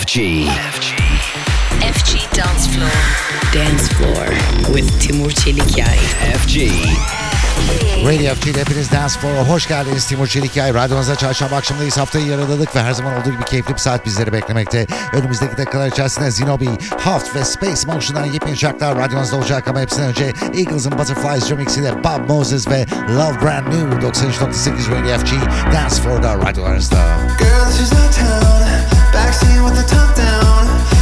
FG. FG Dance Floor. Dance Floor with Timur Çelikyay. FG. Radio FG'de hepiniz Dance Floor'a hoş geldiniz. Timur Çelikyay. Radyonuzda çarşamba akşamındayız. Haftayı yaraladık ve her zaman olduğu gibi keyifli bir saat bizleri beklemekte. Önümüzdeki dakikalar içerisinde Zinobi, Haft ve Space Motion'dan yepyeni şarkılar radyonuzda olacak ama hepsinden önce Eagles'ın Butterflies remix'iyle Bob Moses ve Love Brand New 93.8 Radio FG Dance Floor'da radyolarınızda. Girl, is our town. Backseat with the top down.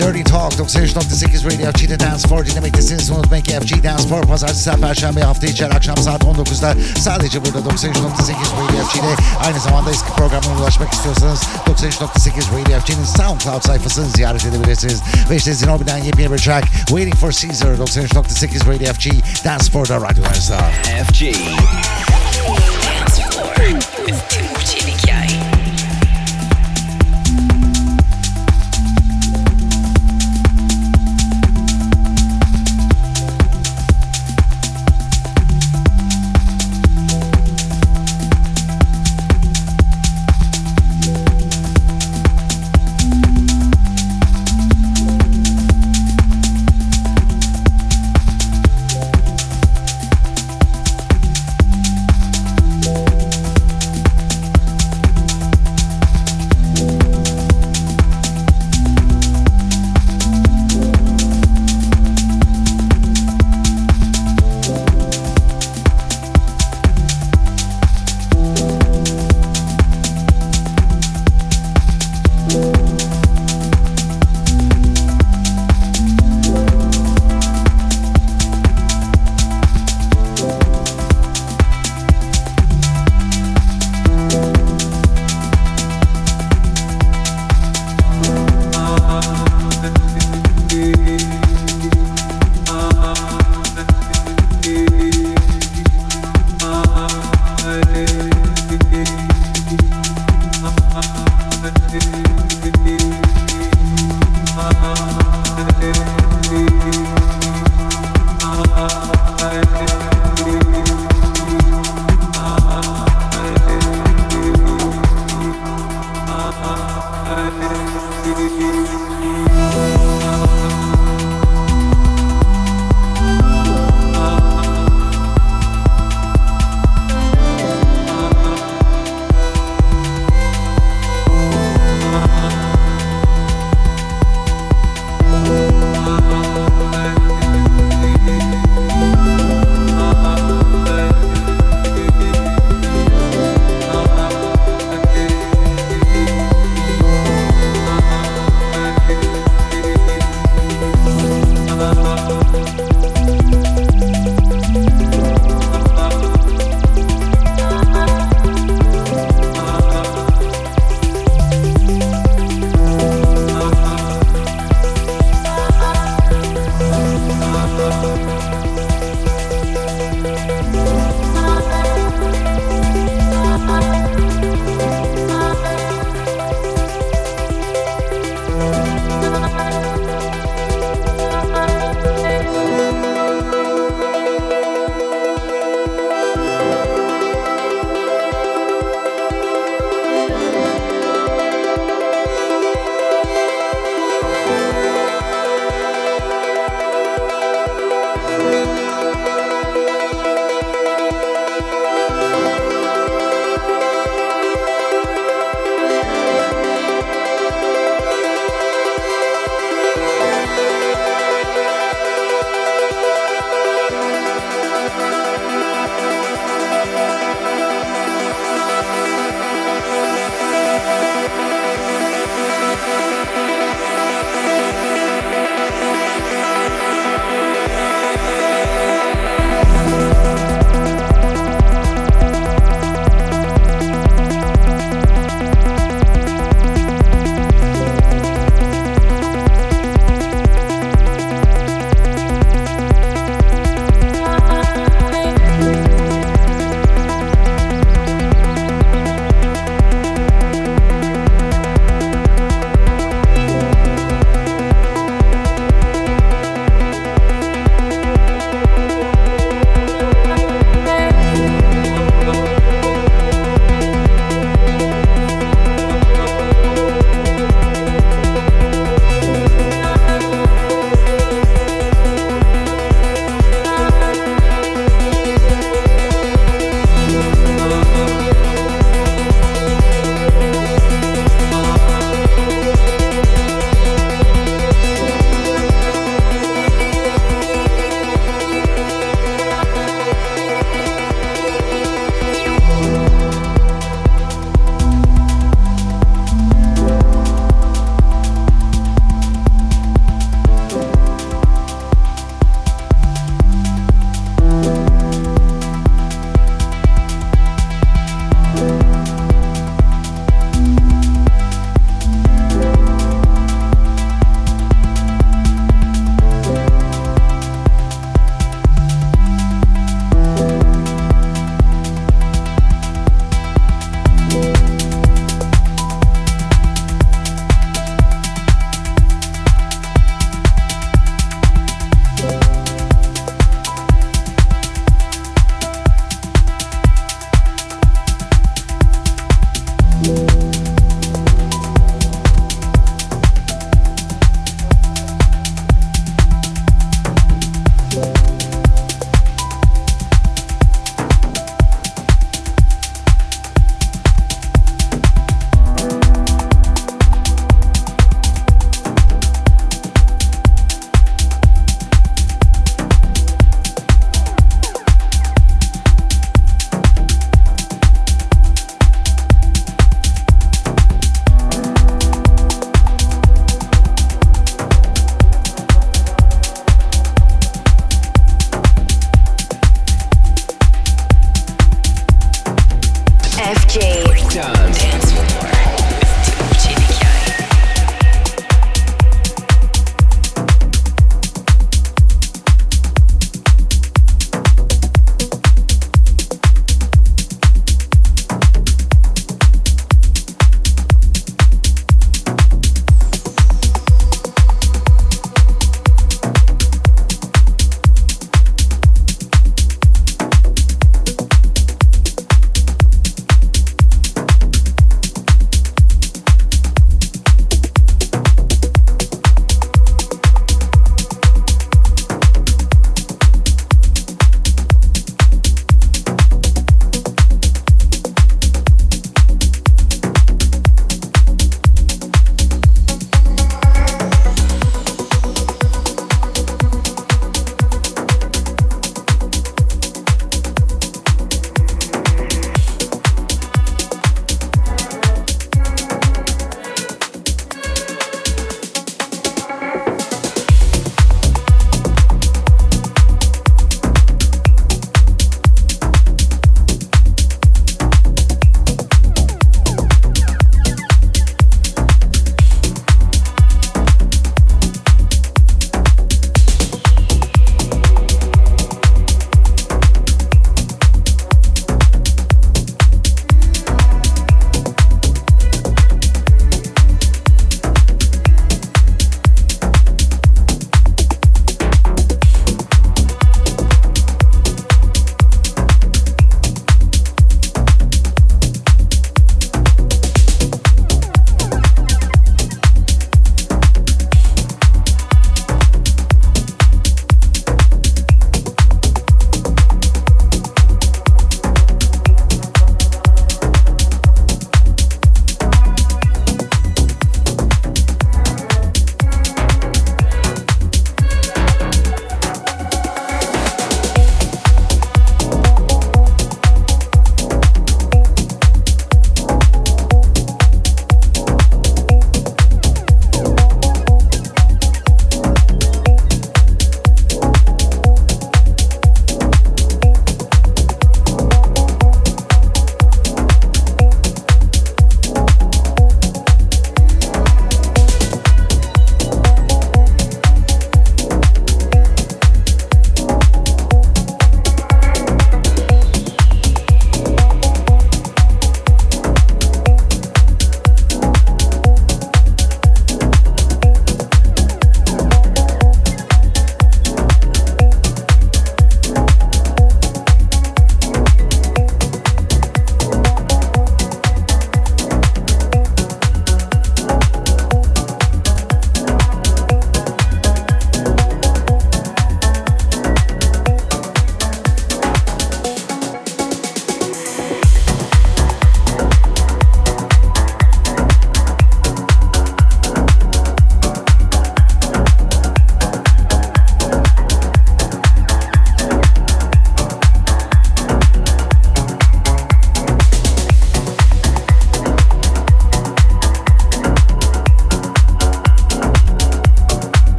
93.8 Radio FG'de Dance Floor dinlemektesiniz. Unutmayın ki FG Dance Floor pazartesi perşembe hafta içi akşam saat 19'da sadece burada 93.8 Radio FG'de aynı zamanda eski programına ulaşmak istiyorsanız 93.8 Radio FG'nin SoundCloud sayfasını ziyaret edebilirsiniz. Ve işte Zinobi'den yepyeni bir track Waiting for Caesar 93.8 Radio FG Dance Floor'da radyolarınızda. FG Dance Floor with Timur Çelikyay.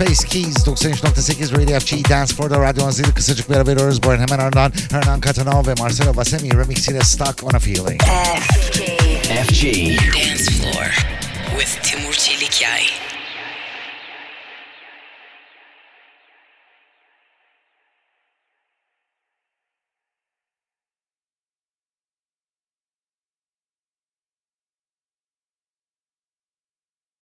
Space Keys 93.8 Radio FG Dance for the Radyo Anzili kısacık bir ara veriyoruz. Bu hemen ardından Hernan Catanov ve Marcelo Vasemi remixiyle Stuck on a Feeling. FG Dance Floor with Timur Çelikyay.